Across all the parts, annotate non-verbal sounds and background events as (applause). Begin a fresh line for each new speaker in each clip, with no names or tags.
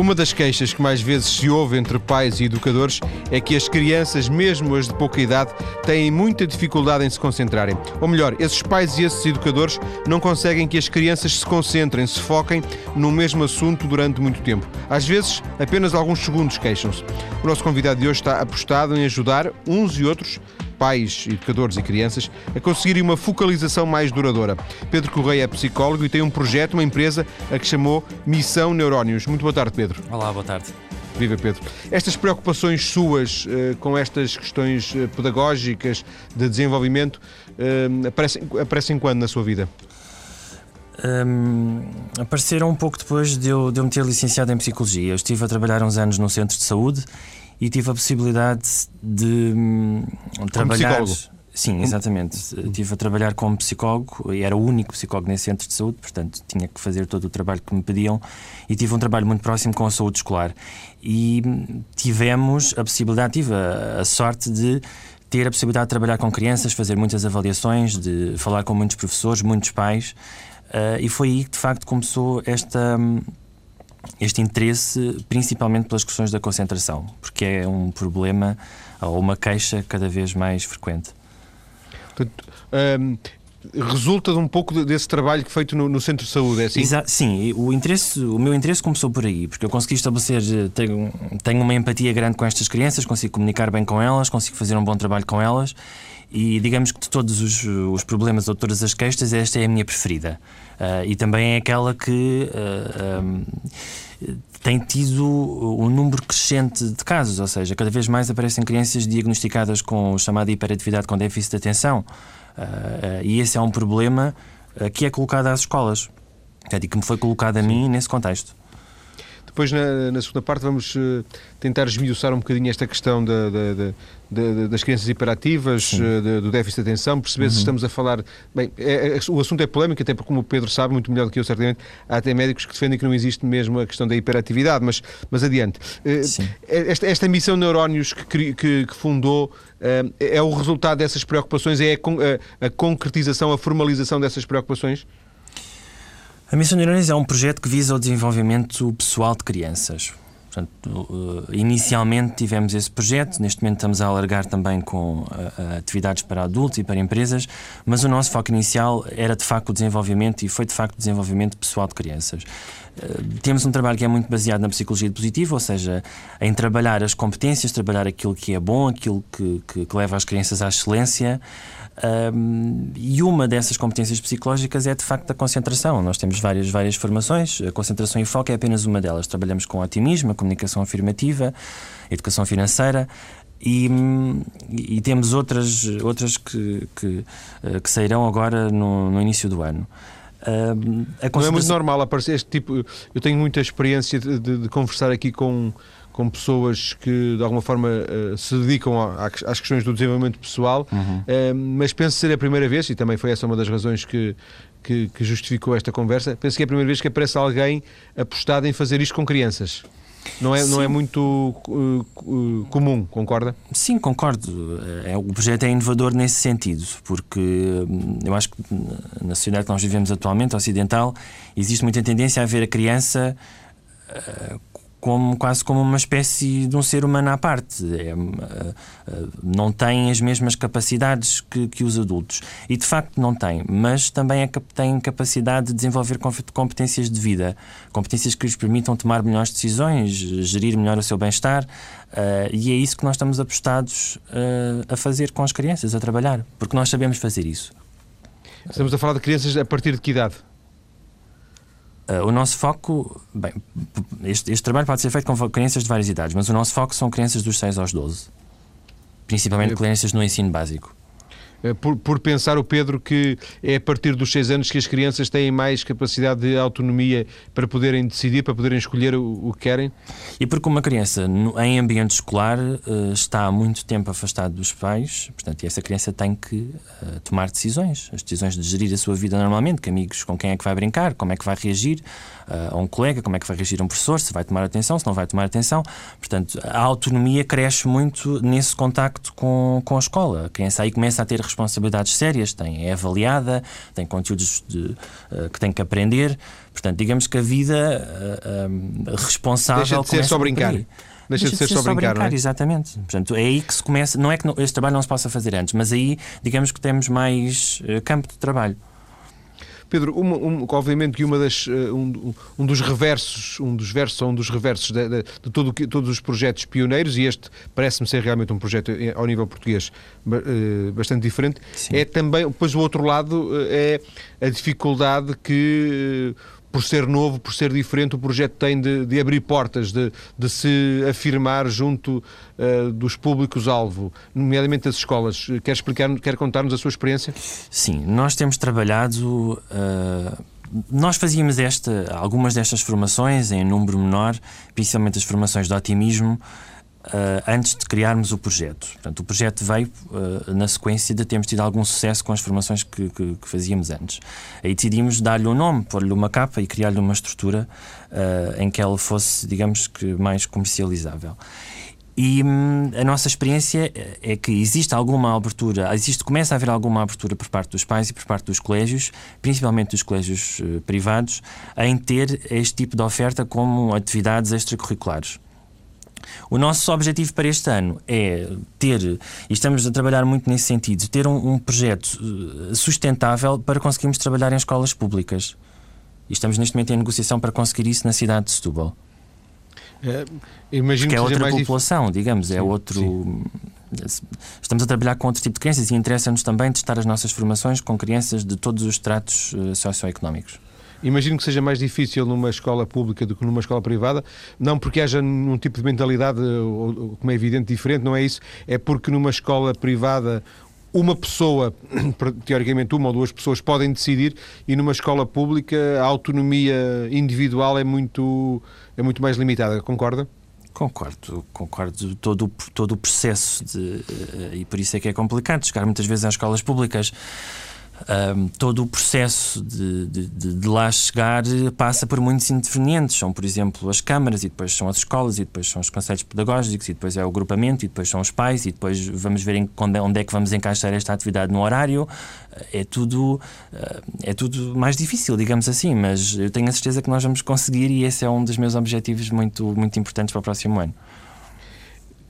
Uma das queixas que mais vezes se ouve entre pais e educadores é que as crianças, mesmo as de pouca idade, têm muita dificuldade em se concentrarem. Ou melhor, esses pais e esses educadores não conseguem que as crianças se concentrem, se foquem no mesmo assunto durante muito tempo. Às vezes, apenas alguns segundos queixam-se. O nosso convidado de hoje está apostado em ajudar uns e outros pais, educadores e crianças a conseguirem uma focalização mais duradoura. Pedro Correia é psicólogo e tem um projeto, uma empresa, a que chamou Missão Neurónios. Muito boa tarde, Pedro.
Olá, boa tarde.
Viva Pedro. Estas preocupações suas uh, com estas questões uh, pedagógicas de desenvolvimento uh, aparecem, aparecem quando na sua vida?
Um, apareceram um pouco depois de eu, de eu me ter licenciado em Psicologia. Eu estive a trabalhar uns anos num centro de saúde e tive a possibilidade de hum, trabalhar.
Psicólogo.
Sim, exatamente. Estive a trabalhar como psicólogo e era o único psicólogo nesse centro de saúde, portanto tinha que fazer todo o trabalho que me pediam e tive um trabalho muito próximo com a saúde escolar. E hum, tivemos a possibilidade, tive a, a sorte de ter a possibilidade de trabalhar com crianças, fazer muitas avaliações, de falar com muitos professores, muitos pais, uh, e foi aí que de facto começou esta hum, este interesse principalmente pelas questões da concentração, porque é um problema ou uma queixa cada vez mais frequente.
Portanto, hum, resulta de um pouco desse trabalho que feito no, no, centro de saúde, é assim?
Exa sim, o, interesse, o meu interesse começou por aí, porque eu consegui estabelecer, tenho, tenho uma empatia grande com estas crianças, consigo comunicar bem com elas, consigo fazer um bom trabalho com elas e digamos que de todos os, os problemas ou todas as queixas, esta é a minha preferida. Uh, e também é aquela que uh, um, tem tido um número crescente de casos, ou seja, cada vez mais aparecem crianças diagnosticadas com chamada hiperatividade com déficit de atenção. Uh, e esse é um problema que é colocado às escolas e que me foi colocado a mim nesse contexto.
Depois, na, na, segunda parte, vamos uh, tentar esmiuçar um bocadinho esta questão da, da, da, das crianças hiperativas, uh, do déficit de atenção, perceber uhum. se estamos a falar. Bem, é, é, o assunto é polémico, até porque, como o Pedro sabe, muito melhor do que eu, certamente, há até médicos que defendem que não existe mesmo a questão da hiperatividade, mas, mas adiante. Uh, esta, esta, missão Neurónios que, que, que fundou é o resultado dessas preocupações, é a, a, a concretização, a formalização dessas preocupações?
A Missão Neurónios é um projeto que visa o desenvolvimento pessoal de crianças. Portanto, eh, inicialmente tivemos esse projeto, neste momento estamos a alargar também com uh, atividades para adultos e para empresas, mas o nosso foco inicial era de facto o desenvolvimento e foi de facto o desenvolvimento pessoal de crianças. Temos um trabalho que é muito baseado na psicologia positiva, ou seja, em trabalhar as competências, trabalhar aquilo que é bom, aquilo que, que, que leva as crianças à excelência. Um, e uma dessas competências psicológicas é de facto a concentração. Nós temos várias, várias formações, a concentração e foco é apenas uma delas. Trabalhamos com otimismo, a comunicação afirmativa, a educação financeira. E, e, temos outras, outras que, que, eh, que sairão agora no, no início do ano.
Uh, Não é muito normal aparecer este tipo. Eu tenho muita experiência de, de, de conversar aqui com com pessoas que de alguma forma uh, se dedicam a, às questões do desenvolvimento pessoal, uhum. uh, mas penso ser a primeira vez, e também foi essa uma das razões que, que, que, justificou esta conversa, penso que é a primeira vez que aparece alguém apostado em fazer isto com crianças. Não é, não é muito uh, comum, concorda?
Sim, concordo. É, o projeto é inovador nesse sentido, porque hum, eu acho que na sociedade que nós vivemos atualmente, ocidental, existe muita tendência a ver a criança como, quase como uma espécie de um ser humano à parte. É, uh, uh, não tem as mesmas capacidades que, que, os adultos. E de facto não tem, mas também é, tem capacidade de desenvolver competências de vida, competências que lhes permitam tomar melhores decisões, gerir melhor o seu bem-estar. Uh, e é isso que nós estamos apostados a fazer com as crianças, a trabalhar, porque nós sabemos fazer isso.
Estamos a falar de crianças a partir de que idade?
Uh, o nosso foco, bem, este, este, trabalho pode ser feito com crianças de várias idades, mas o nosso foco são crianças dos 6 aos 12, principalmente crianças no ensino básico.
Eh, por, por, pensar o Pedro que é a partir dos 6 anos que as crianças têm mais capacidade de autonomia para poderem decidir, para poderem escolher o, o que querem?
E porque uma criança em ambiente escolar eh, está há muito tempo afastada dos pais, portanto, essa criança tem que eh, tomar decisões, as decisões de gerir a sua vida normalmente, que amigos, com quem é que vai brincar, como é que vai reagir a um colega, como é que vai reagir a um professor, se vai tomar atenção, se não vai tomar atenção. Portanto, a autonomia cresce muito nesse contacto com, com a escola. A criança aí começa a ter responsabilidades sérias, tem, é avaliada, tem conteúdos de, uh, que tem que aprender. Portanto, digamos que a vida uh, responsável.
Deixa de ser só brincar. Deixa,
Deixa de, de ser, só brincar, brincar é? Exatamente. Portanto, é aí que se começa. Não é que este trabalho não se possa fazer antes, mas aí, digamos que temos mais campo de trabalho.
Pedro, uma, um, obviamente que uma das, eh, um, um, dos reversos, um dos versos, um dos reversos de, de, de todo, todos os projetos pioneiros, e este parece-me ser realmente um projeto eh, ao nível português eh, bastante diferente, Sim. é também, depois o outro lado é a dificuldade que por ser novo, por ser diferente, o projeto tem de, de abrir portas, de, de, se afirmar junto uh, dos públicos-alvo, nomeadamente das escolas. Quer explicar, quer contar-nos a sua experiência?
Sim, nós temos trabalhado. Uh, nós fazíamos esta, algumas destas formações em número menor, principalmente as formações de otimismo, Uh, antes de criarmos o projeto. Portanto, o projeto veio uh, na sequência de termos tido algum sucesso com as formações que, que, que fazíamos antes. Aí decidimos dar-lhe um nome, pôr-lhe uma capa e criar-lhe uma estrutura uh, em que ela fosse, digamos que, mais comercializável. E hum, a nossa experiência é que existe alguma abertura, existe, começa a haver alguma abertura por parte dos pais e por parte dos colégios, principalmente dos colégios privados, em ter este tipo de oferta como atividades extracurriculares. O nosso objetivo para este ano é ter, e estamos a trabalhar muito nesse sentido, ter um, um projeto eh, sustentável para conseguirmos trabalhar em escolas públicas. E estamos neste momento em negociação para conseguir isso na cidade de Setúbal. É, imagino que é outra população, dif... digamos, é sim, é outro. Sim. Estamos a trabalhar com outro tipo de crianças e interessa-nos também testar as nossas formações com crianças de todos os tratos uh, socioeconómicos.
Imagino que seja mais difícil numa escola pública do que numa escola privada, não porque haja um tipo de mentalidade, como é evidente, diferente, não é isso, é porque numa escola privada uma pessoa, (clears throat) teoricamente uma ou duas pessoas, podem decidir e numa escola pública a autonomia individual é muito, é muito mais limitada, concorda?
Concordo, concordo. Todo, todo o processo de, eh, e por isso é que é complicado chegar muitas vezes às escolas públicas um, todo o processo de, de, de, lá chegar passa por muitos intervenientes. São, por exemplo, as câmaras, e depois são as escolas, e depois são os conselhos pedagógicos, e depois é o agrupamento, e depois são os pais, e depois vamos ver em, onde é que vamos encaixar esta atividade no horário. É tudo, ah, é tudo mais difícil, digamos assim, mas eu tenho a certeza que nós vamos conseguir, e esse é um dos meus objetivos muito, muito importantes para o próximo ano.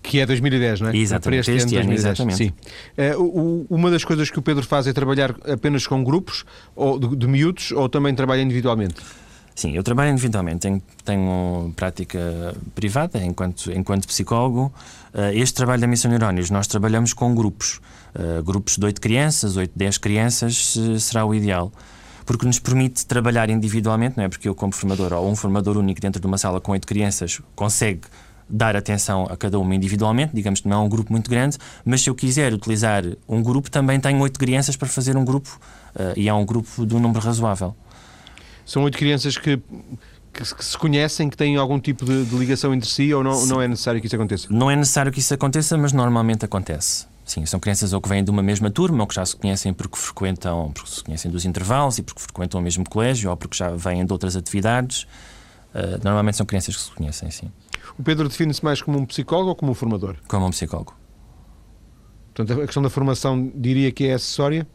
Que é 2010, não é?
Exatamente, para este, este ano, 2010. exatamente.
Sim. Uh, uma das coisas que o Pedro faz é trabalhar apenas com grupos ou de, de miúdos ou também trabalha individualmente?
Sim, eu trabalho individualmente, tenho, tenho prática privada enquanto, enquanto psicólogo. Uh, este trabalho da Missão Neurónios, nós trabalhamos com grupos. Uh, grupos de 8 crianças, 8, 10 crianças será o ideal porque nos permite trabalhar individualmente, não é? Porque eu, como formador, ou um formador único dentro de uma sala com oito crianças, consegue dar atenção a cada uma individualmente, digamos que não é um grupo muito grande, mas se eu quiser utilizar um grupo, também tenho oito crianças para fazer um grupo uh, e é um grupo de um número razoável.
São oito crianças que, que, que, se conhecem, que têm algum tipo de, de ligação entre si ou não, não é necessário que isso aconteça?
Não é necessário que isso aconteça, mas normalmente acontece. Sim, são crianças ou que vêm de uma mesma turma, ou que já se conhecem porque frequentam, porque se conhecem dos intervalos e porque frequentam o mesmo colégio, ou porque já vêm de outras atividades. Uh, normalmente são crianças que se conhecem, sim.
O Pedro define-se mais como um psicólogo ou como um formador?
Como um psicólogo.
Portanto, a questão da formação diria que é acessória?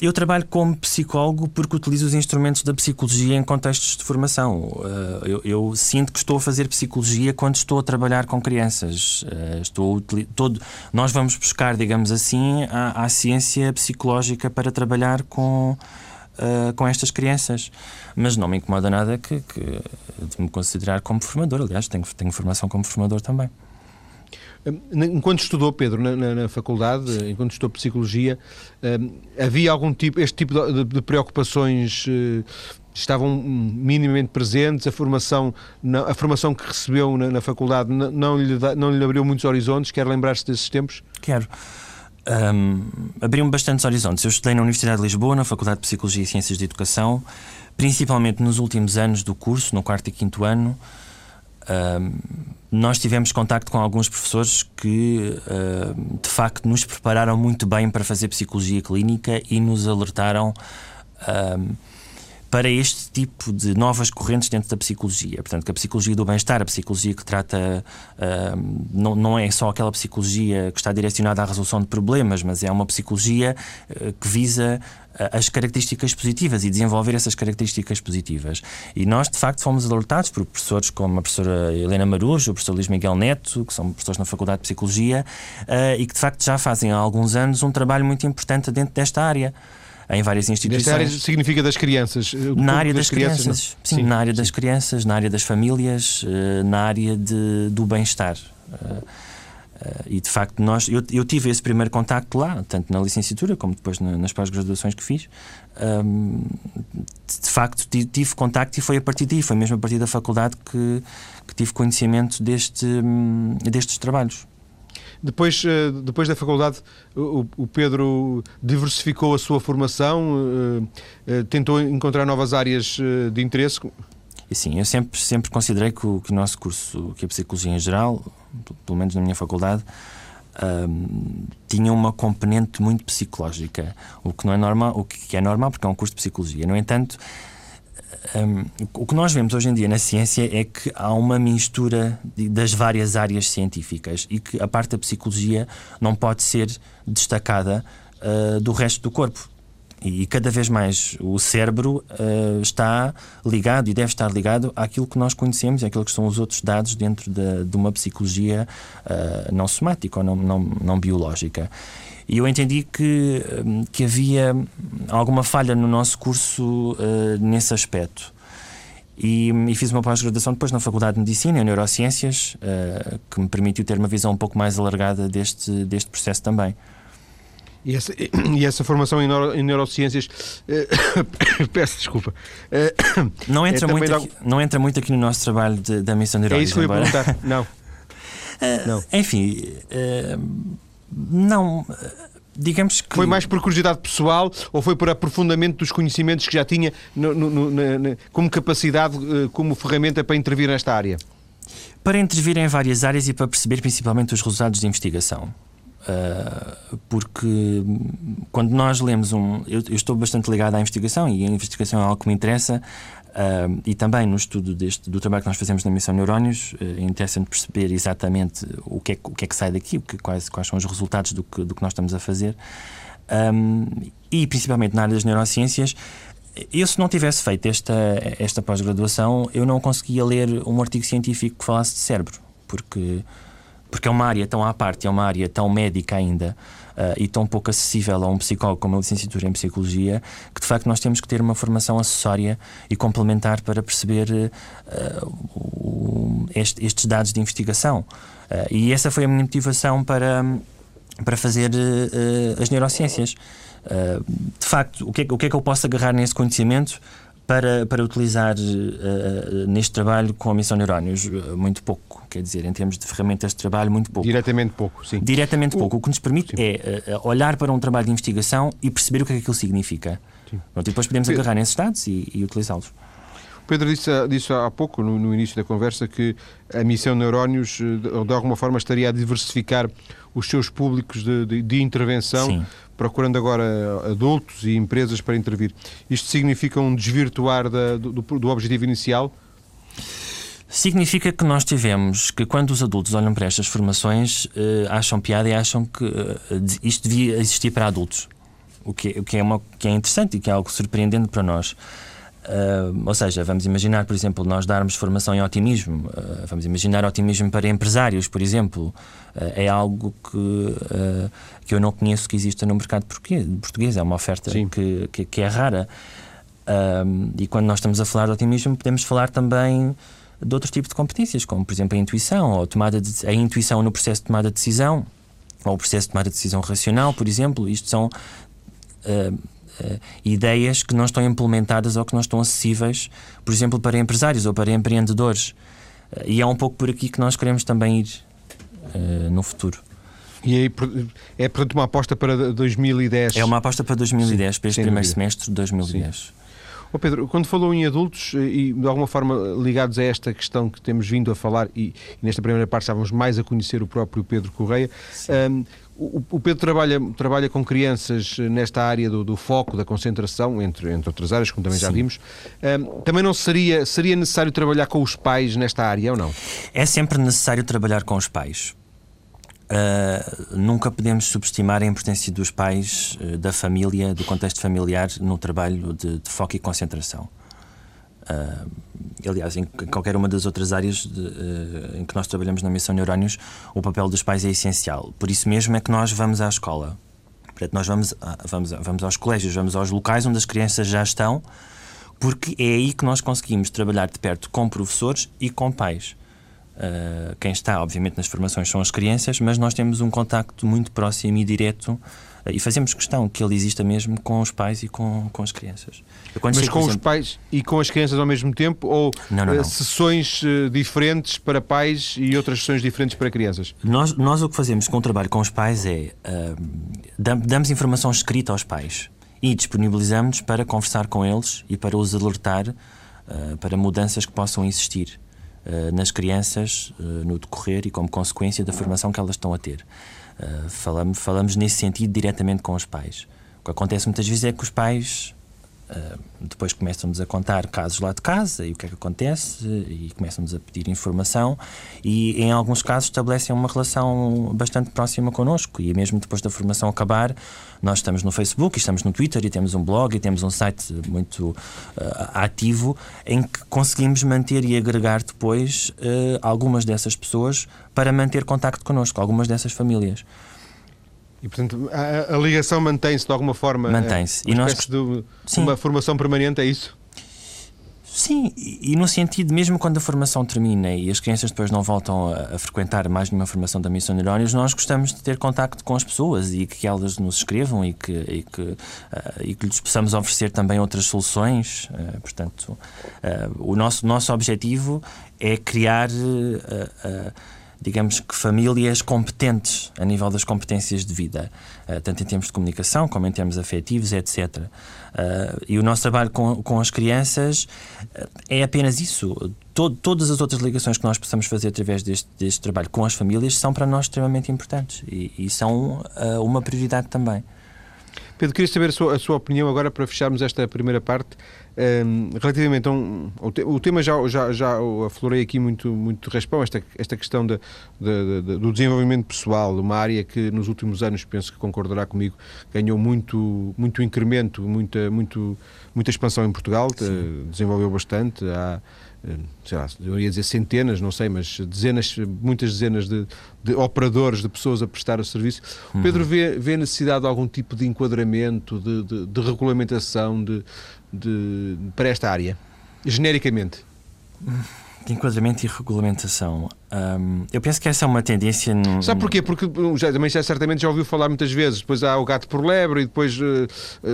Eu trabalho como psicólogo porque utilizo os instrumentos da psicologia em contextos de formação. Eh, eu, eu sinto que estou a fazer psicologia quando estou a trabalhar com crianças. Eh, estou todo, nós vamos buscar, digamos assim, a, a ciência psicológica para trabalhar com uh, com estas crianças. Mas não me incomoda nada que, que de me considerar como formador. Aliás, tenho, tenho formação como formador também.
Hum, enquanto estudou, Pedro, na, na, na faculdade, enquanto estudou Psicologia, um, havia algum tipo, este tipo de, de preocupações uh, estavam minimamente presentes, a formação, a formação que recebeu na, na faculdade não, não, lhe, não lhe abriu muitos horizontes, quer lembrar-se desses tempos?
Quero um, abriu-me bastantes horizontes. Eu estudei na Universidade de Lisboa, na Faculdade de Psicologia e Ciências de Educação, principalmente nos últimos anos do curso, no quarto e quinto ano. Um, nós tivemos contacto com alguns professores que, uh, de facto, nos prepararam muito bem para fazer psicologia clínica e nos alertaram. Um, para este tipo de novas correntes dentro da psicologia. Portanto, que a psicologia do bem-estar, a psicologia que trata, uh, não, não é só aquela psicologia que está direcionada à resolução de problemas, mas é uma psicologia uh, que visa as características positivas e desenvolver essas características positivas. E nós, de facto, fomos alertados por professores como a professora Helena Marujo, o professor Luís Miguel Neto, que são professores na Faculdade de Psicologia, uh, e que, de facto, já fazem há alguns anos um trabalho muito importante dentro desta área em várias instituições.
Nesta área significa das crianças?
Na área das, das crianças, crianças sim, sim, na área sim. das crianças, na área das famílias, eh, na área de, do bem-estar. Eh, e de facto, nós, eu, eu, tive esse primeiro contacto lá, tanto na licenciatura como depois na, nas pós-graduações que fiz. De facto, tive contacto e foi a partir daí, foi mesmo a partir da faculdade que, que tive conhecimento deste, hum, destes trabalhos.
Depois, eh, depois da faculdade, o, Pedro diversificou a sua formação, eh, eh, tentou encontrar novas áreas de interesse.
Sim, eu sempre, sempre considerei que o, que o nosso curso, que a Psicologia em geral, pelo menos na minha faculdade, um, tinha uma componente muito psicológica, o que não é normal, o que é normal porque é um curso de psicologia. No entanto, um, o que nós vemos hoje em dia na ciência é que há uma mistura das várias áreas científicas e que a parte da psicologia não pode ser destacada uh, do resto do corpo. E cada vez mais o cérebro uh, está ligado e deve estar ligado àquilo que nós conhecemos e àquilo que são os outros dados dentro de, de uma psicologia uh, não somática ou não, não, não biológica. E eu entendi que, hum, que havia alguma falha no nosso curso uh, nesse aspecto. E, e, fiz uma pós-graduação depois na Faculdade de Medicina em Neurociências, uh, que me permitiu ter uma visão um pouco mais alargada deste, deste processo também.
E essa, e (coughs) essa formação em, neuro, em neurociências, uh, (coughs) peço desculpa, uh,
não, entra é muito aqui, não entra muito aqui no nosso trabalho de, da missão neurótica.
É isso que eu ia perguntar, não. (laughs)
não. Enfim, não. Digamos que.
Foi mais por curiosidade pessoal ou foi por aprofundamento dos conhecimentos que já tinha no, no, no, como capacidade, eh, como ferramenta para intervir nesta área?
Para intervir em várias áreas e para perceber principalmente os resultados de investigação. Uh, porque quando nós lemos um. Eu, eu, estou bastante ligado à investigação e a investigação é algo que me interessa. Uh, e também no estudo deste, do trabalho que nós fazemos na Missão Neurónios, é interessante perceber exatamente o que é, o que, é que sai daqui, o que, quais, quais são os resultados do que, do que nós estamos a fazer. Um, e principalmente na área das neurociências, eu se não tivesse feito esta, esta pós-graduação, eu não conseguia ler um artigo científico que falasse de cérebro, porque, porque é uma área tão à parte, é uma área tão médica ainda uh, e tão pouco acessível a um psicólogo como a licenciatura em Psicologia, que de facto nós temos que ter uma formação acessória e complementar para perceber uh, este, estes dados de investigação. Uh, e essa foi a minha motivação para, para fazer as neurociências. de facto, o que, é, o que é que eu posso agarrar nesse conhecimento? para, para utilizar uh, neste trabalho com a missão Neurónios? Muito pouco, quer dizer, em termos de ferramentas de trabalho, muito pouco.
Diretamente pouco, sim.
Diretamente o... pouco. O que nos permite sim. é uh, olhar para um trabalho de investigação e perceber o que é que aquilo significa. Pronto, e depois podemos Pedro... agarrar nesses dados e, e utilizá-los.
Pedro disse, disse há pouco, no, no, início da conversa, que a missão Neurónios, de, de alguma forma, estaria a diversificar os seus públicos de, de, de intervenção. Sim procurando agora adultos e empresas para intervir. Isto significa um desvirtuar da, do, do objetivo inicial?
Significa que nós tivemos que, quando os adultos olham para estas formações, uh, acham piada e acham que uh, isto devia existir para adultos. O que, o que, é uma, que é interessante e que é algo surpreendente para nós. Uh, ou seja, vamos imaginar, por exemplo, nós darmos formação em otimismo, uh, vamos imaginar otimismo para empresários, por exemplo, uh, é algo que, que eu não conheço que exista no mercado português, é uma oferta que, que, que, é rara. e quando nós estamos a falar de otimismo, podemos falar também de outro tipo de competências, como, por exemplo, a intuição, ou tomada de, a intuição no processo de tomada de decisão, ou o processo de tomada de decisão racional, por exemplo. Isto são uh, ideias que não estão implementadas ou que não estão acessíveis, por exemplo, para empresários ou para empreendedores. Uh, e é um pouco por aqui que nós queremos também ir uh, no futuro.
E aí é, portanto, uma aposta para 2010?
É uma aposta para 2010, Sim, para este primeiro dúvida. semestre de 2010. Sim.
Oh Pedro, quando falou em adultos e de alguma forma ligados a esta questão que temos vindo a falar, e, e nesta primeira parte estávamos mais a conhecer o próprio Pedro Correia, um, O, o Pedro trabalha, trabalha com crianças nesta área do, do foco, da concentração, entre, entre outras áreas, como também já Sim. vimos. Um, também não seria, seria necessário trabalhar com os pais nesta área ou não?
É sempre necessário trabalhar com os pais. Uh, nunca podemos subestimar a importância dos pais, uh, da família, do contexto familiar no trabalho de, de foco e concentração. Uh, aliás, em qualquer uma das outras áreas de, em que nós trabalhamos na Missão Neurónios, o papel dos pais é essencial. Por isso mesmo é que nós vamos à escola. Nós vamos, vamos, vamos aos colégios, vamos aos locais onde as crianças já estão, porque é aí que nós conseguimos trabalhar de perto com professores e com pais. Uh, quem está, obviamente, nas formações são as crianças, mas nós temos um contacto muito próximo e direto e fazemos questão que ele exista mesmo com os pais e com, com as crianças.
Mas chego, com exemplo... os pais e com as crianças ao mesmo tempo ou não, não, não. sessões uh, diferentes para pais e outras sessões diferentes para crianças?
Nós, nós o que fazemos com o trabalho com os pais é damos informação escrita aos pais e disponibilizamos para conversar com eles e para os alertar para mudanças que possam existir nas crianças no decorrer e como consequência da formação que elas estão a ter. Uh, falamos, falamos nesse sentido diretamente com os pais. O que acontece muitas vezes é que os pais uh, depois começam-nos a contar casos lá de casa e o que é que acontece e começam-nos a pedir informação e em alguns casos estabelecem uma relação bastante próxima connosco e mesmo depois da formação acabar nós estamos no Facebook, estamos no Twitter e temos um blog e temos um site muito uh, ativo em que conseguimos manter e agregar depois algumas dessas pessoas para manter contacto connosco, algumas dessas famílias.
E, portanto, a, a ligação mantém-se de alguma forma?
Mantém-se.
e nós... de, uma formação permanente, é isso?
Sim, e no sentido, mesmo quando a formação termina e as crianças depois não voltam a, a frequentar mais nenhuma formação da Missão Neurónios, nós gostamos de ter contacto com as pessoas e que elas nos escrevam e que, e que, uh, e que lhes possamos oferecer também outras soluções. Uh, portanto, uh, o nosso, nosso objetivo é criar digamos que famílias competentes a nível das competências de vida, uh, tanto em termos de comunicação como em termos afetivos, etc. Eh, e o nosso trabalho com, com as crianças uh, é apenas isso. Todo, todas as outras ligações que nós possamos fazer através deste, deste trabalho com as famílias são para nós extremamente importantes e, e são uma prioridade também.
Pedro, queria saber a sua, a sua opinião agora para fecharmos esta primeira parte. Um, relativamente a um, o tema já, já, já aflorei aqui muito, muito raspão, esta, esta questão de, de, de, do desenvolvimento pessoal, uma área que nos últimos anos, penso que concordará comigo, ganhou muito, muito incremento, muita, muito, muita expansão em Portugal, Sim. desenvolveu bastante. Há, sei lá, eu ia dizer centenas, não sei, mas dezenas, muitas dezenas de, de operadores, de pessoas a prestar o serviço. O Pedro uhum. vê, vê necessidade de algum tipo de enquadramento, de, de, de regulamentação de, de, para esta área, genericamente?
De enquadramento e regulamentação. Um, eu penso que essa é uma tendência. No...
Sabe porquê? Porque já, também já, certamente já ouviu falar muitas vezes. Depois há o gato por lebre e depois uh,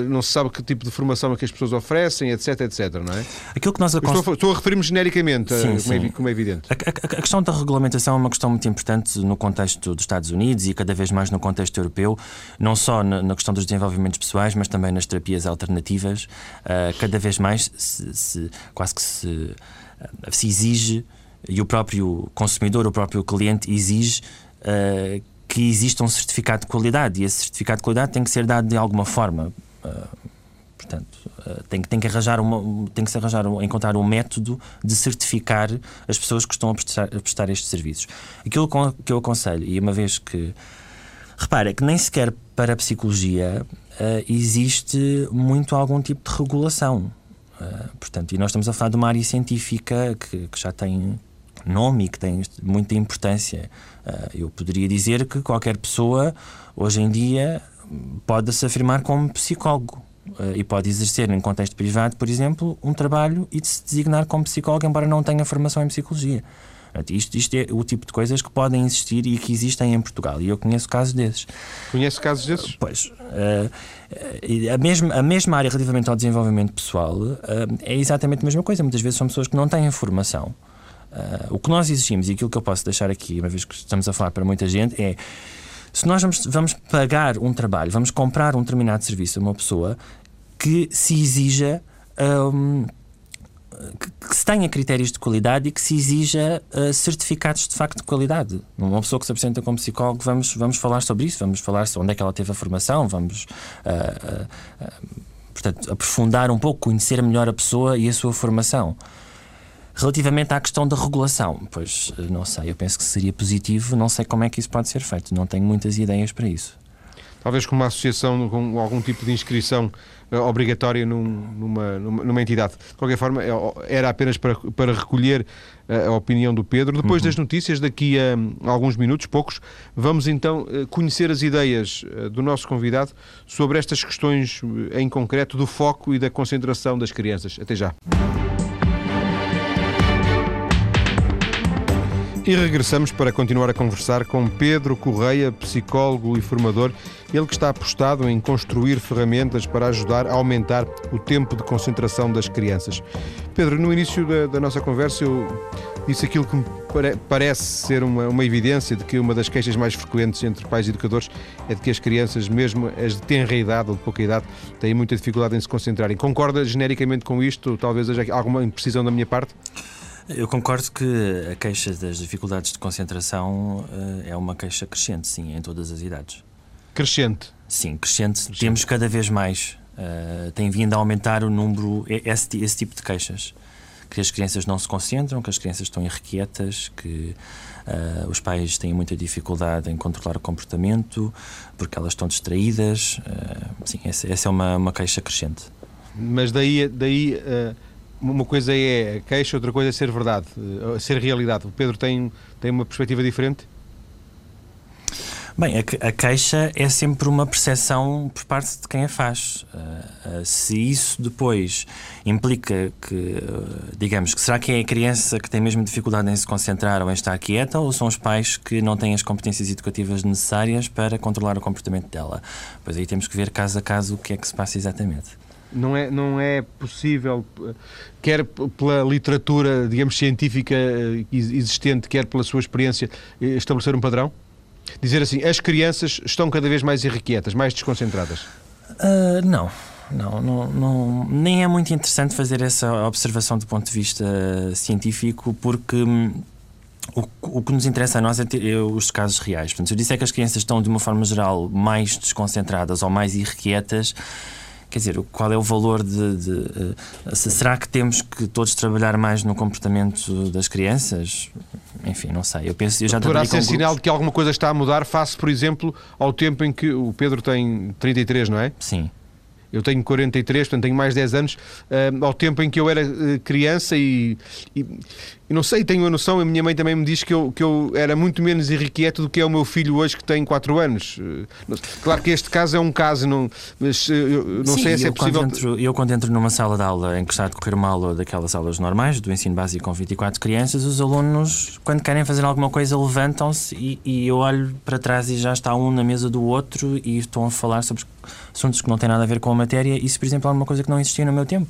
não se sabe que tipo de formação é que as pessoas oferecem, etc, etc, não é?
Aquilo que nós
estou, estou, a referir-me genericamente, sim, uh, como, É, como, É, evidente.
A, a, a, questão da regulamentação é uma questão muito importante no contexto dos Estados Unidos e cada vez mais no contexto europeu, não só na, na questão dos desenvolvimentos pessoais, mas também nas terapias alternativas. Uh, cada vez mais se, se, quase que se se exige, e o próprio consumidor, o próprio cliente exige uh, que exista um certificado de qualidade e esse certificado de qualidade tem que ser dado de alguma forma. Uh, portanto, uh, tem, tem que arranjar uma, tem que se arranjar, encontrar um método de certificar as pessoas que estão a prestar, a prestar estes serviços. Aquilo que eu aconselho, e uma vez que repara que nem sequer para a psicologia existe muito algum tipo de regulação. Uh, portanto, e nós estamos a falar de uma área científica que, que já tem nome e que tem muita importância. Uh, eu poderia dizer que qualquer pessoa, hoje em dia, pode se afirmar como psicólogo. Uh, e pode exercer, em contexto privado, por exemplo, um trabalho e de se designar como psicólogo, embora não tenha formação em psicologia. Isto, isto é o tipo de coisas que podem existir e que existem em Portugal. E eu conheço casos desses.
Conhece casos desses?
Pois. Uh, a, mesma, a mesma área relativamente ao desenvolvimento pessoal uh, é exatamente a mesma coisa. Muitas vezes são pessoas que não têm formação. Uh, o que nós exigimos, e aquilo que eu posso deixar aqui, uma vez que estamos a falar para muita gente, é se nós vamos, vamos pagar um trabalho, vamos comprar um determinado serviço a uma pessoa que se exija um, que, se tenha critérios de qualidade e que se exija uh, certificados de facto de qualidade. Uma pessoa que se apresenta como psicólogo, vamos, vamos falar sobre isso, vamos falar sobre onde é que ela teve a formação, vamos. Uh, uh, portanto, aprofundar um pouco, conhecer melhor a pessoa e a sua formação. Relativamente à questão da regulação, pois não sei, eu penso que seria positivo, não sei como é que isso pode ser feito, não tenho muitas ideias para isso.
Talvez com uma associação, com algum tipo de inscrição obrigatória num, numa, numa, entidade. De qualquer forma, é, era apenas para, para recolher uh, a opinião do Pedro. Depois uhum. das notícias, daqui a um, alguns minutos, poucos, vamos então uh, conhecer as ideias do nosso convidado sobre estas questões em concreto do foco e da concentração das crianças. Até já. E regressamos para continuar a conversar com Pedro Correia, psicólogo e formador, ele que está apostado em construir ferramentas para ajudar a aumentar o tempo de concentração das crianças. Pedro, no início da, da nossa conversa eu disse aquilo que me pare, parece ser uma, uma evidência de que uma das queixas mais frequentes entre pais e educadores é de que as crianças, mesmo as de tenra idade ou de pouca idade, têm muita dificuldade em se concentrarem. Concorda genericamente com isto? Talvez haja alguma imprecisão da minha parte?
Eu concordo que a queixa das dificuldades de concentração uh, é uma queixa crescente, sim, em todas as idades.
Crescente?
Sim, crescente. crescente. Temos cada vez mais. Uh, tem vindo a aumentar o número, esse, esse, tipo de queixas. Que as crianças não se concentram, que as crianças estão irrequietas, que uh, os pais têm muita dificuldade em controlar o comportamento, porque elas estão distraídas. sim, essa, essa, é uma, uma queixa crescente.
Mas daí. daí uma coisa é queixa, outra coisa é ser verdade, eh, ser realidade. O Pedro tem, tem uma perspectiva diferente?
Bem, a, queixa é sempre uma percepção por parte de quem a faz. Uh, uh, se isso depois implica que, digamos, que será que é a criança que tem mesmo dificuldade em se concentrar ou em estar quieta, ou são os pais que não têm as competências educativas necessárias para controlar o comportamento dela? Pois aí temos que ver caso a caso o que é que se passa exatamente
não é, não é possível, quer pela literatura, digamos, científica eh, existente, quer pela sua experiência, eh, estabelecer um padrão? Dizer assim, as crianças estão cada vez mais irrequietas, mais desconcentradas?
Uh, não. Não, não, não, nem é muito interessante fazer essa observação do ponto de vista científico, porque hum, o, o, que nos interessa a nós é ter é os casos reais. Portanto, se eu disser que as crianças estão, de uma forma geral, mais desconcentradas ou mais irrequietas, Quer dizer, qual é o valor de. de uh, será que temos que todos trabalhar mais no comportamento das crianças? Enfim, não sei. Eu penso, eu já
Poderá ser sinal de que alguma coisa está a mudar face, por exemplo, ao tempo em que o Pedro tem 33, não é?
Sim.
Eu tenho 43, portanto tenho mais 10 anos, uh, ao tempo em que eu era uh, criança e, e, e, não sei, tenho a noção, a minha mãe também me diz que eu, que eu era muito menos irrequieto do que é o meu filho hoje que tem 4 anos. Uh, claro que este caso é um caso, não, mas eu não
Sim,
sei se
é
possível.
Quando entro, eu, quando entro numa sala de aula em que está a decorrer uma aula daquelas aulas normais, do ensino básico com 24 crianças, os alunos, quando querem fazer alguma coisa, levantam-se e, e eu olho para trás e já está um na mesa do outro e estão a falar sobre assuntos que não têm nada a ver com a matéria. Isso, por exemplo, é uma coisa que não existia no meu tempo.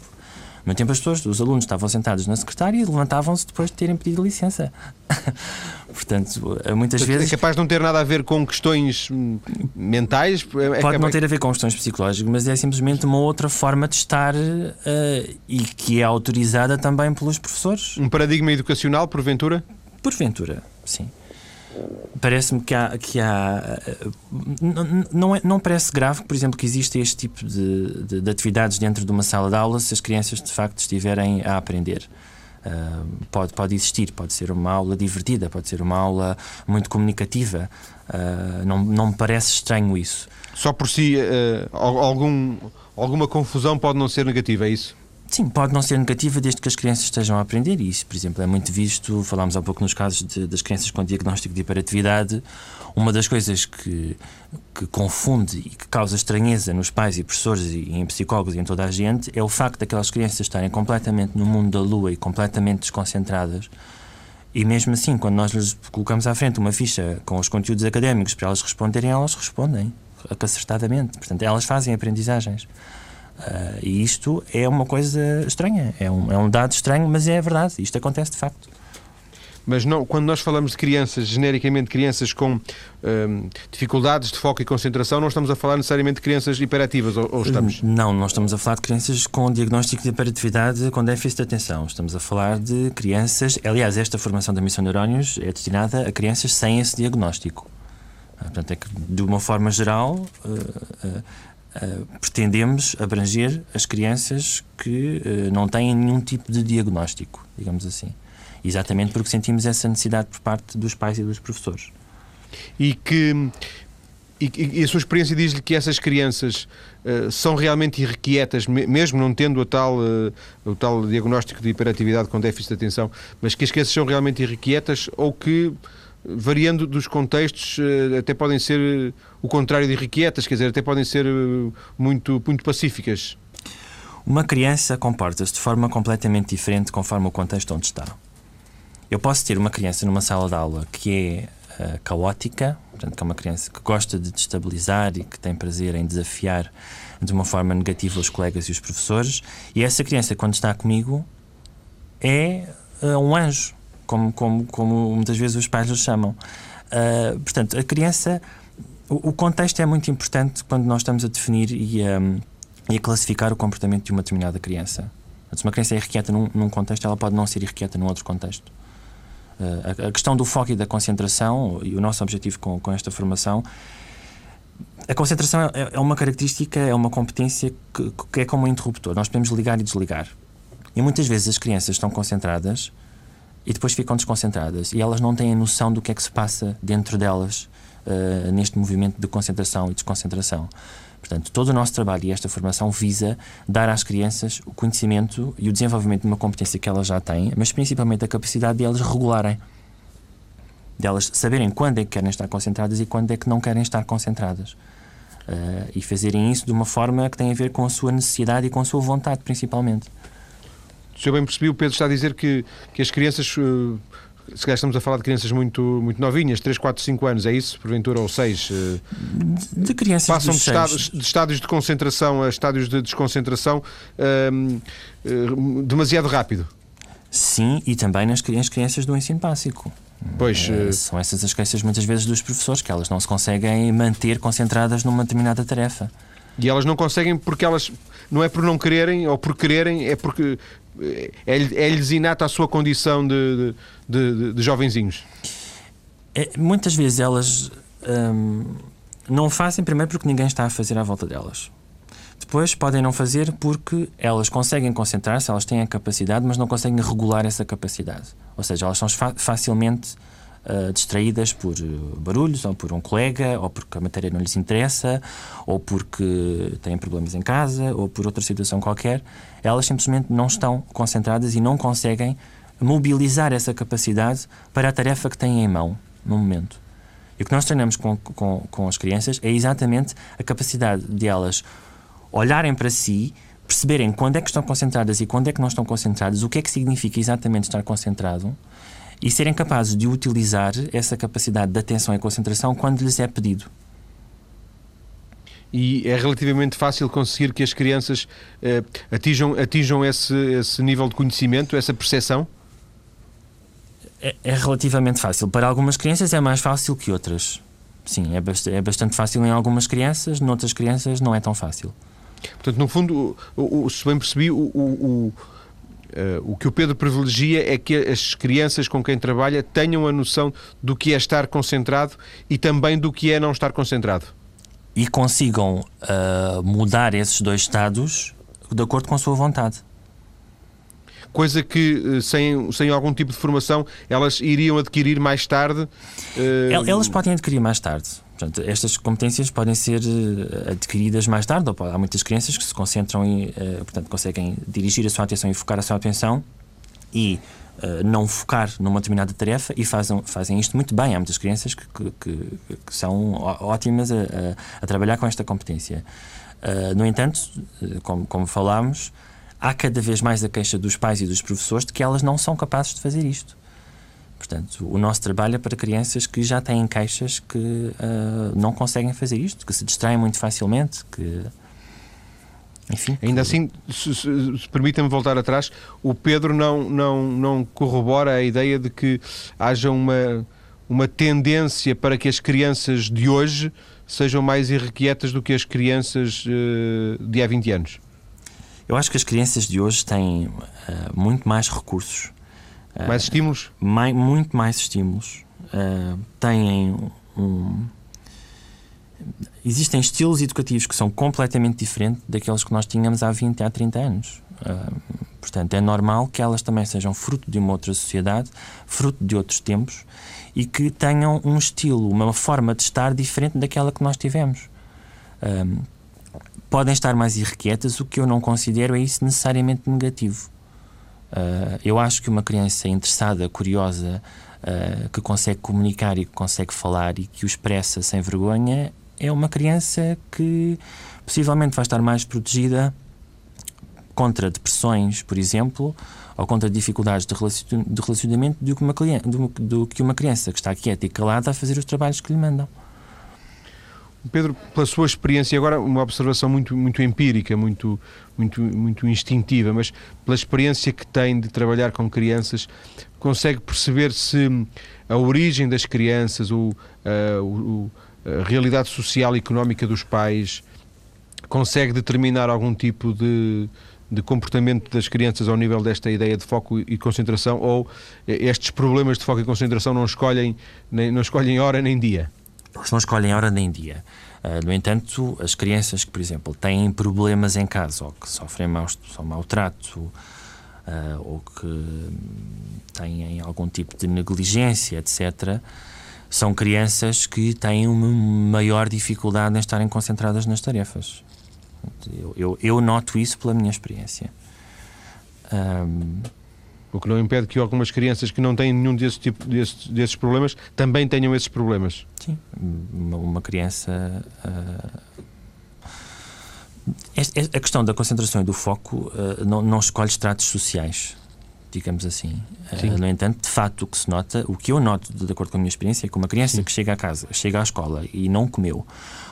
No meu tempo, as pessoas, os alunos estavam sentados na secretária e levantavam-se depois de terem pedido licença. (laughs) Portanto, muitas vezes.
É capaz de não ter nada a ver com questões mentais?
É, é Pode não ter a ver com questões psicológicas, mas é simplesmente uma outra forma de estar uh, e que é autorizada também pelos professores.
Um paradigma educacional, porventura?
Porventura, sim. Parece-me que há. Que há não, é, não parece grave, por exemplo, que exista este tipo de, de, de, atividades dentro de uma sala de aula se as crianças de facto estiverem a aprender. Uh, pode, pode existir, pode ser uma aula divertida, pode ser uma aula muito comunicativa. Uh, não, não me parece estranho isso.
Só por si, uh, algum, alguma confusão pode não ser negativa, é isso?
Sim, pode não ser negativa desde que as crianças estejam a aprender. Isso, por exemplo, é muito visto. Falámos há pouco nos casos de, das crianças com diagnóstico de hiperatividade. Uma das coisas que, que confunde e que causa estranheza nos pais e professores e em psicólogos e em toda a gente é o facto daquelas crianças estarem completamente no mundo da lua e completamente desconcentradas. E mesmo assim, quando nós lhes colocamos à frente uma ficha com os conteúdos académicos para elas responderem, elas respondem acertadamente. Portanto, elas fazem aprendizagens. Uh, e isto é uma coisa estranha, é um, é um dado estranho, mas é verdade, isto acontece de facto.
Mas não, quando nós falamos de crianças, genericamente crianças com hum, dificuldades de foco e concentração, não estamos a falar necessariamente de crianças hiperativas, ou, ou estamos?
Não, não estamos a falar de crianças com diagnóstico de hiperatividade com déficit de atenção. Estamos a falar de crianças. Aliás, esta formação da missão neurónios é destinada a crianças sem esse diagnóstico. Ah, portanto, é que, de uma forma geral, uh, uh, uh, pretendemos abranger as crianças que não têm nenhum tipo de diagnóstico, digamos assim. Exatamente porque sentimos essa necessidade por parte dos pais e dos professores.
E que e, a sua experiência diz-lhe que essas crianças uh, são realmente irrequietas, mesmo não tendo a tal, uh, o tal diagnóstico de hiperatividade com déficit de atenção, mas que as crianças são realmente irrequietas ou que, variando dos contextos, uh, até podem ser o contrário de irrequietas, quer dizer, até podem ser muito, muito pacíficas?
Uma criança comporta-se de forma completamente diferente conforme o contexto onde está. Eu posso ter uma criança numa sala de aula que é uh, caótica, portanto, que é uma criança que gosta de destabilizar e que tem prazer em desafiar de uma forma negativa os colegas e os professores, e essa criança, quando está comigo, é uh, um anjo, como, como, como muitas vezes os pais lhe chamam. Uh, portanto, a criança. O, o, contexto é muito importante quando nós estamos a definir e a, e a classificar o comportamento de uma determinada criança. Se uma criança é irrequieta num, num contexto, ela pode não ser irrequieta num outro contexto. Uh, a, questão do foco e da concentração, e o nosso objetivo com, com esta formação, a concentração é, é uma característica, é uma competência que, que, é como um interruptor. Nós podemos ligar e desligar. E muitas vezes as crianças estão concentradas e depois ficam desconcentradas e elas não têm noção do que é que se passa dentro delas uh, neste movimento de concentração e desconcentração. Portanto, todo o nosso trabalho e esta formação visa dar às crianças o conhecimento e o desenvolvimento de uma competência que elas já têm, mas principalmente a capacidade de elas regularem. De elas saberem quando é que querem estar concentradas e quando é que não querem estar concentradas. Uh, e fazerem isso de uma forma que tem a ver com a sua necessidade e com a sua vontade, principalmente.
Se eu bem percebi, o Pedro está a dizer que, que as crianças uh, se calhar estamos a falar de crianças muito, muito novinhas, 3, 4, 5 anos, é isso? Porventura, ou 6?
Eh, de crianças
Passam
de,
estados, de, estádios de concentração a estádios de desconcentração ehm, eh, demasiado rápido.
Sim, e também nas crianças do ensino básico.
Pois,
é, são essas as queixas muitas vezes dos professores, que elas não se conseguem manter concentradas numa determinada tarefa.
E elas não conseguem porque elas. Não é por não quererem ou por quererem, é porque é-lhes é inata a sua condição de, de, de, de jovenzinhos?
É, muitas vezes elas hum, não fazem, primeiro, porque ninguém está a fazer à volta delas. Depois podem não fazer porque elas conseguem concentrar-se, elas têm a capacidade, mas não conseguem regular essa capacidade. Ou seja, elas são fa facilmente uh, distraídas por uh, barulhos, ou por um colega, ou porque a matéria não lhes interessa, ou porque têm problemas em casa, ou por outra situação qualquer. Elas simplesmente não estão concentradas e não conseguem mobilizar essa capacidade para a tarefa que têm em mão no momento. E o que nós treinamos com, com, com as crianças é exatamente a capacidade de elas olharem para si, perceberem quando é que estão concentradas e quando é que não estão concentradas, o que é que significa exatamente estar concentrado e serem capazes de utilizar essa capacidade de atenção e concentração quando lhes é pedido.
E é relativamente fácil conseguir que as crianças eh, atinjam, atinjam esse, esse nível de conhecimento, essa percepção?
É, é, relativamente fácil. Para algumas crianças é mais fácil que outras. Sim, é, bast é bastante fácil em algumas crianças, noutras crianças não é tão fácil.
Portanto, no fundo, o, o, se bem percebi, o, o, o que o Pedro privilegia é que as crianças com quem trabalha tenham a noção do que é estar concentrado e também do que é não estar concentrado.
E consigam uh, mudar esses dois estados de acordo com a sua vontade
coisa que eh, sem, sem algum tipo de formação elas iriam adquirir mais tarde?
Uh... Elas podem adquirir mais tarde. Portanto, estas competências podem ser eh, adquiridas mais tarde. Ou há muitas crianças que se concentram e, portanto, conseguem dirigir a sua atenção e focar a sua atenção e uh, não focar numa determinada tarefa e fazem, fazem isto muito bem. Há muitas crianças que, que, que, são ótimas a, a, a, trabalhar com esta competência. No entanto, como, como falámos, há cada vez mais a queixa dos pais e dos professores de que elas não são capazes de fazer isto. Portanto, o nosso trabalho é para crianças que já têm queixas que uh, não conseguem fazer isto, que se distraem muito facilmente, que enfim.
Ainda assim, se, se, se permita-me voltar atrás, o Pedro não, não, não corrobora a ideia de que haja uma, uma tendência para que as crianças de hoje sejam mais irrequietas do que as crianças uh, de há 20 anos.
Eu acho que as crianças de hoje têm uh, muito mais recursos.
Uh, mais estímulos?
Mais, muito mais estímulos. têm um existem estilos educativos que são completamente diferentes daqueles que nós tínhamos há 20, há 30 anos. Uh, portanto, é normal que elas também sejam fruto de uma outra sociedade, fruto de outros tempos e que tenham um estilo, uma forma de estar diferente daquela que nós tivemos. Uh, podem estar mais irrequietas, o que eu não considero é isso necessariamente negativo. Uh, eu acho que uma criança interessada, curiosa, que consegue comunicar e que consegue falar e que o expressa sem vergonha é uma criança que possivelmente vai estar mais protegida contra depressões, por exemplo, ou contra dificuldades de relacionamento do que uma, do, do que uma criança que está quieta e calada a fazer os trabalhos que lhe mandam.
Pedro, pela sua experiência, agora uma observação muito, muito empírica, muito, muito, muito instintiva, mas pela experiência que tem de trabalhar com crianças, consegue perceber se a origem das crianças, ou uh, o, a realidade social e económica dos pais consegue determinar algum tipo de, de comportamento das crianças ao nível desta ideia de foco e concentração ou estes problemas de foco e concentração não escolhem, nem, não escolhem hora nem dia?
Eles não escolhem hora nem dia. Uh, no entanto, as crianças que, por exemplo, têm problemas em casa ou que sofrem mau, maltrato uh, ou que têm algum tipo de negligência, etc., são crianças que têm uma maior dificuldade em estarem concentradas nas tarefas. Eu, eu, eu noto isso pela minha experiência. Um,
o que não impede que algumas crianças que não têm nenhum desse tipo, desses, desses problemas também tenham esses problemas.
Sim, uma, uma criança. Uh, a questão da concentração e do foco uh, não, não escolhe estratos sociais digamos assim. Uh, no entanto, de facto, o que se nota, o que eu noto, de acordo com a minha experiência, é que uma criança Sim. que chega a casa, chega à escola e não comeu,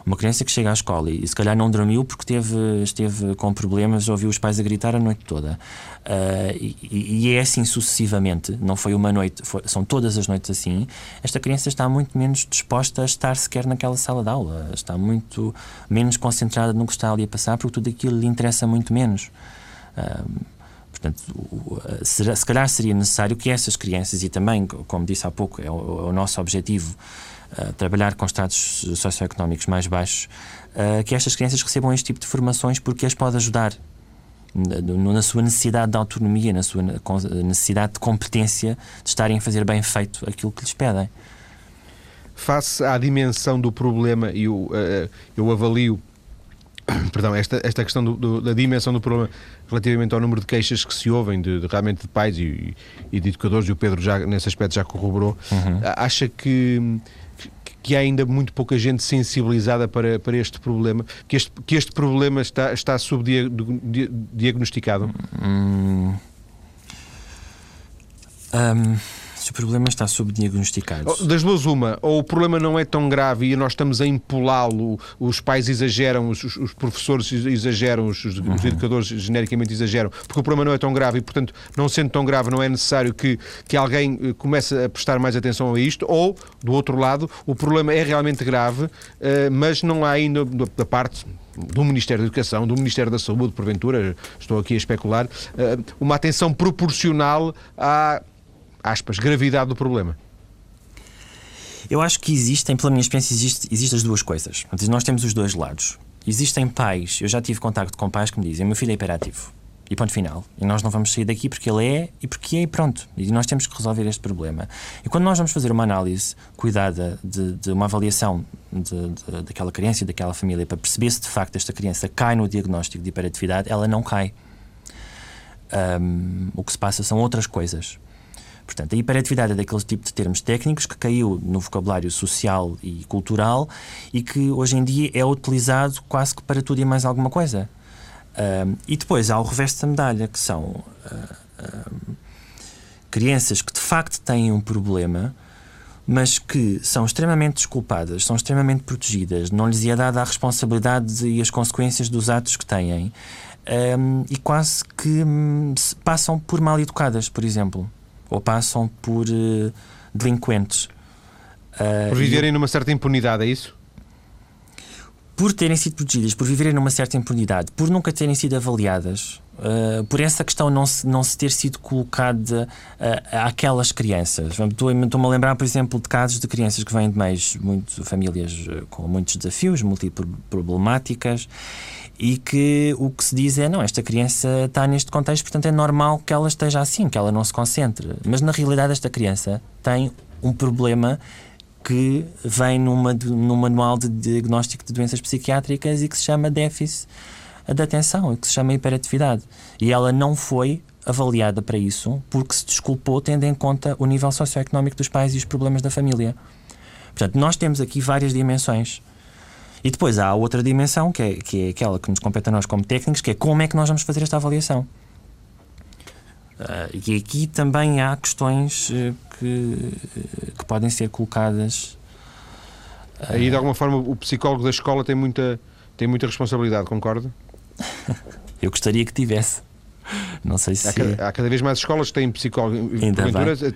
uma criança que chega à escola e, e se calhar não dormiu porque teve, esteve com problemas, ouviu os pais a gritar a noite toda. Uh, e, e, é assim sucessivamente, não foi uma noite, foi, são todas as noites assim. Esta criança está muito menos disposta a estar sequer naquela sala de aula, está muito menos concentrada no que está ali a passar, porque tudo aquilo lhe interessa muito menos. Uh, Portanto, se calhar seria necessário que essas crianças, e também, como disse há pouco, é o, é nosso objetivo, trabalhar com estados socioeconómicos mais baixos, que estas crianças recebam este tipo de formações porque as pode ajudar na, sua necessidade de autonomia, na sua necessidade de competência de estarem a fazer bem feito aquilo que lhes pedem.
Face à dimensão do problema, eu, uh, eu avalio (coughs) perdão, esta, esta questão do, do, da dimensão do problema relativamente ao número de queixas que se ouvem de, de realmente de pais e, e, de educadores, e o Pedro já nesse aspecto já corroborou, uhum. acha que, que há ainda muito pouca gente sensibilizada para, para este problema, que este, que este problema está, está subdiagnosticado? Hum.
Um se o problema está subdiagnosticado.
Oh, das duas, uma, ou o problema não é tão grave e nós estamos a empolá-lo, os pais exageram, os, os professores exageram, os, os uhum. educadores genericamente exageram, porque o problema não é tão grave e, portanto, não sendo tão grave, não é necessário que, que alguém eh, comece a prestar mais atenção a isto, ou, do outro lado, o problema é realmente grave, eh, mas não há ainda, da parte do Ministério da Educação, do Ministério da Saúde, porventura, estou aqui a especular, eh, uma atenção proporcional à aspas, gravidade do problema?
Eu acho que existem, pela minha experiência, existem existe as duas coisas. Nós temos os dois lados. Existem pais, eu já tive contacto com pais que me dizem: meu filho é hiperativo. E ponto final. E nós não vamos sair daqui porque ele é e porque é e pronto. E nós temos que resolver este problema. E quando nós vamos fazer uma análise cuidada de, de uma avaliação daquela criança e daquela família para perceber se de facto esta criança cai no diagnóstico de hiperatividade, ela não cai. Um, o que se passa são outras coisas. Portanto, a hiperatividade é daquele tipo de termos técnicos que caiu no vocabulário social e cultural e que hoje em dia é utilizado quase que para tudo e mais alguma coisa. Uh, e depois há o reverso da medalha, que são uh, crianças que de facto têm um problema, mas que são extremamente desculpadas, são extremamente protegidas, não lhes é dada a responsabilidade e as consequências dos atos que têm. um, e quase que um, passam por mal educadas, por exemplo, ou passam por uh, delinquentes.
Uh, por viverem numa certa impunidade, é isso?
Por terem sido protegidas, por viverem numa certa impunidade, por nunca terem sido avaliadas, Uh, por essa questão não se, não se ter sido colocada uh, àquelas crianças. Estou-me a lembrar, por exemplo, de casos de crianças que vêm de meios, muito, famílias com muitos desafios, multiproblemáticas, e que o que se diz é: não, esta criança está neste contexto, portanto é normal que ela esteja assim, que ela não se concentre. Mas na realidade, esta criança tem um problema que vem numa, num manual de diagnóstico de doenças psiquiátricas e que se chama déficit de atenção, que se chama hiperatividade. E ela não foi avaliada para isso porque se desculpou tendo em conta o nível socioeconómico dos pais e os problemas da família. Portanto, nós temos aqui várias dimensões. E depois há outra dimensão, que é, que é aquela que nos compete a nós como técnicos, que é como é que nós vamos fazer esta avaliação. Uh, e aqui também há questões uh, que, uh, que podem ser colocadas.
Aí, de alguma forma, o psicólogo da escola tem muita, tem muita responsabilidade, concorda? (laughs)
Eu gostaria que tivesse. Não sei se.
Há cada, há cada vez mais escolas que têm psicólogo.
Ainda bem.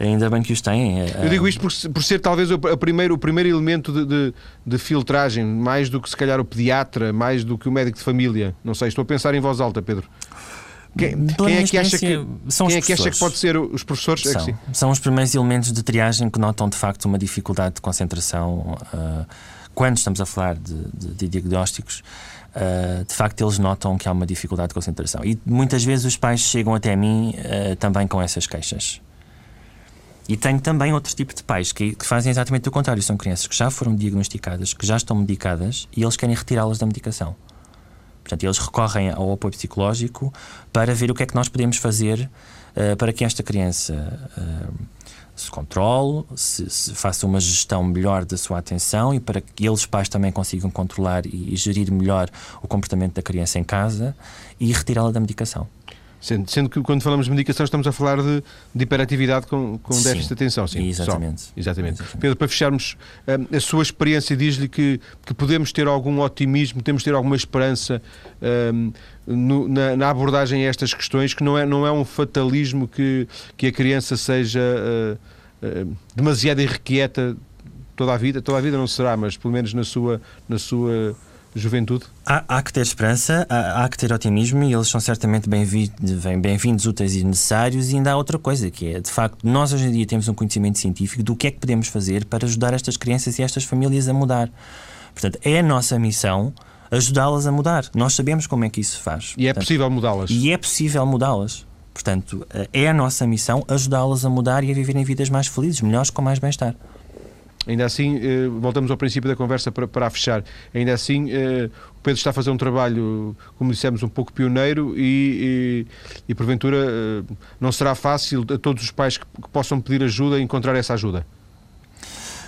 Ainda bem que os têm.
É, Eu digo isto por, por ser talvez o, primeiro, o primeiro elemento de, de, de, filtragem, mais do que se calhar o pediatra, mais do que o médico de família. Não sei, estou a pensar em voz alta, Pedro. Quem, quem é que acha que, são quem é que acha que pode ser os professores?
São,
é
são os primeiros elementos de triagem que notam de facto uma dificuldade de concentração uh, quando estamos a falar de, de, de diagnósticos uh, de facto eles notam que há uma dificuldade de concentração. E muitas vezes os pais chegam até mim uh, também com essas queixas. E tenho também outro tipo de pais que, que, fazem exatamente o contrário. São crianças que já foram diagnosticadas, que já estão medicadas e eles querem retirá-las da medicação. Portanto, eles recorrem ao apoio psicológico para ver o que é que nós podemos fazer uh, para que esta criança se controle, se, se, faça uma gestão melhor da sua atenção e para que eles pais também consigam controlar e, e gerir melhor o comportamento da criança em casa e retirá-la da medicação.
Sendo, sendo, que quando falamos de medicação estamos a falar de, de hiperatividade com, com sim, déficit de atenção. Sim,
exatamente.
Só, exatamente. exatamente. Pedro, para fecharmos, hum, a sua experiência diz-lhe que, que podemos ter algum otimismo, temos ter alguma esperança um, no, na, na, abordagem a estas questões, que não é, não é um fatalismo que, que a criança seja uh, uh, demasiado irrequieta toda a vida, toda a vida não será, mas pelo menos na sua, na sua juventude?
Há, há, que ter esperança, há, há, que ter otimismo e eles são certamente bem-vindos, bem úteis e necessários. E ainda há outra coisa, que é, de facto, nós hoje em dia temos um conhecimento científico do que é que podemos fazer para ajudar estas crianças e estas famílias a mudar. Portanto, é a nossa missão ajudá-las a mudar. Nós sabemos como é que isso se faz.
E é possível mudá-las.
E é possível mudá-las. Portanto, é a nossa missão ajudá-las a mudar e a viverem vidas mais felizes, melhores, com mais bem-estar.
Ainda assim, eh, voltamos ao princípio da conversa para, para fechar. Ainda assim, eh, o Pedro está a fazer um trabalho, como dissemos, um pouco pioneiro e, e, e porventura eh, não será fácil a todos os pais que, que possam pedir ajuda encontrar essa ajuda.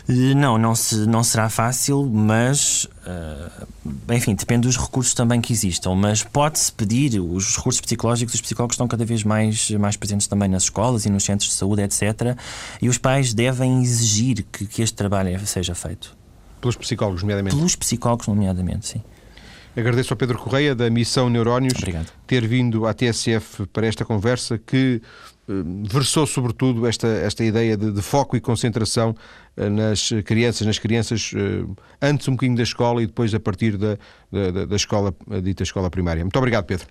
Eh, não, não, se, não será fácil, mas uh, enfim, depende dos recursos também que existam. Mas pode-se pedir, os recursos psicológicos, os psicólogos estão cada vez mais, mais presentes também nas escolas e nos centros de saúde, etc. E os pais devem exigir que, que este trabalho seja feito.
Pelos psicólogos, nomeadamente?
Pelos psicólogos, nomeadamente, sim.
Agradeço ao Pedro Correia, da Missão Neurónios,
Obrigado.
ter vindo à TSF para esta conversa que eh, versou sobretudo esta, esta ideia de, de, foco e concentração eh, nas crianças, nas crianças eh, antes um bocadinho da escola e depois a partir da, da, da escola, a dita escola primária. Muito obrigado, Pedro.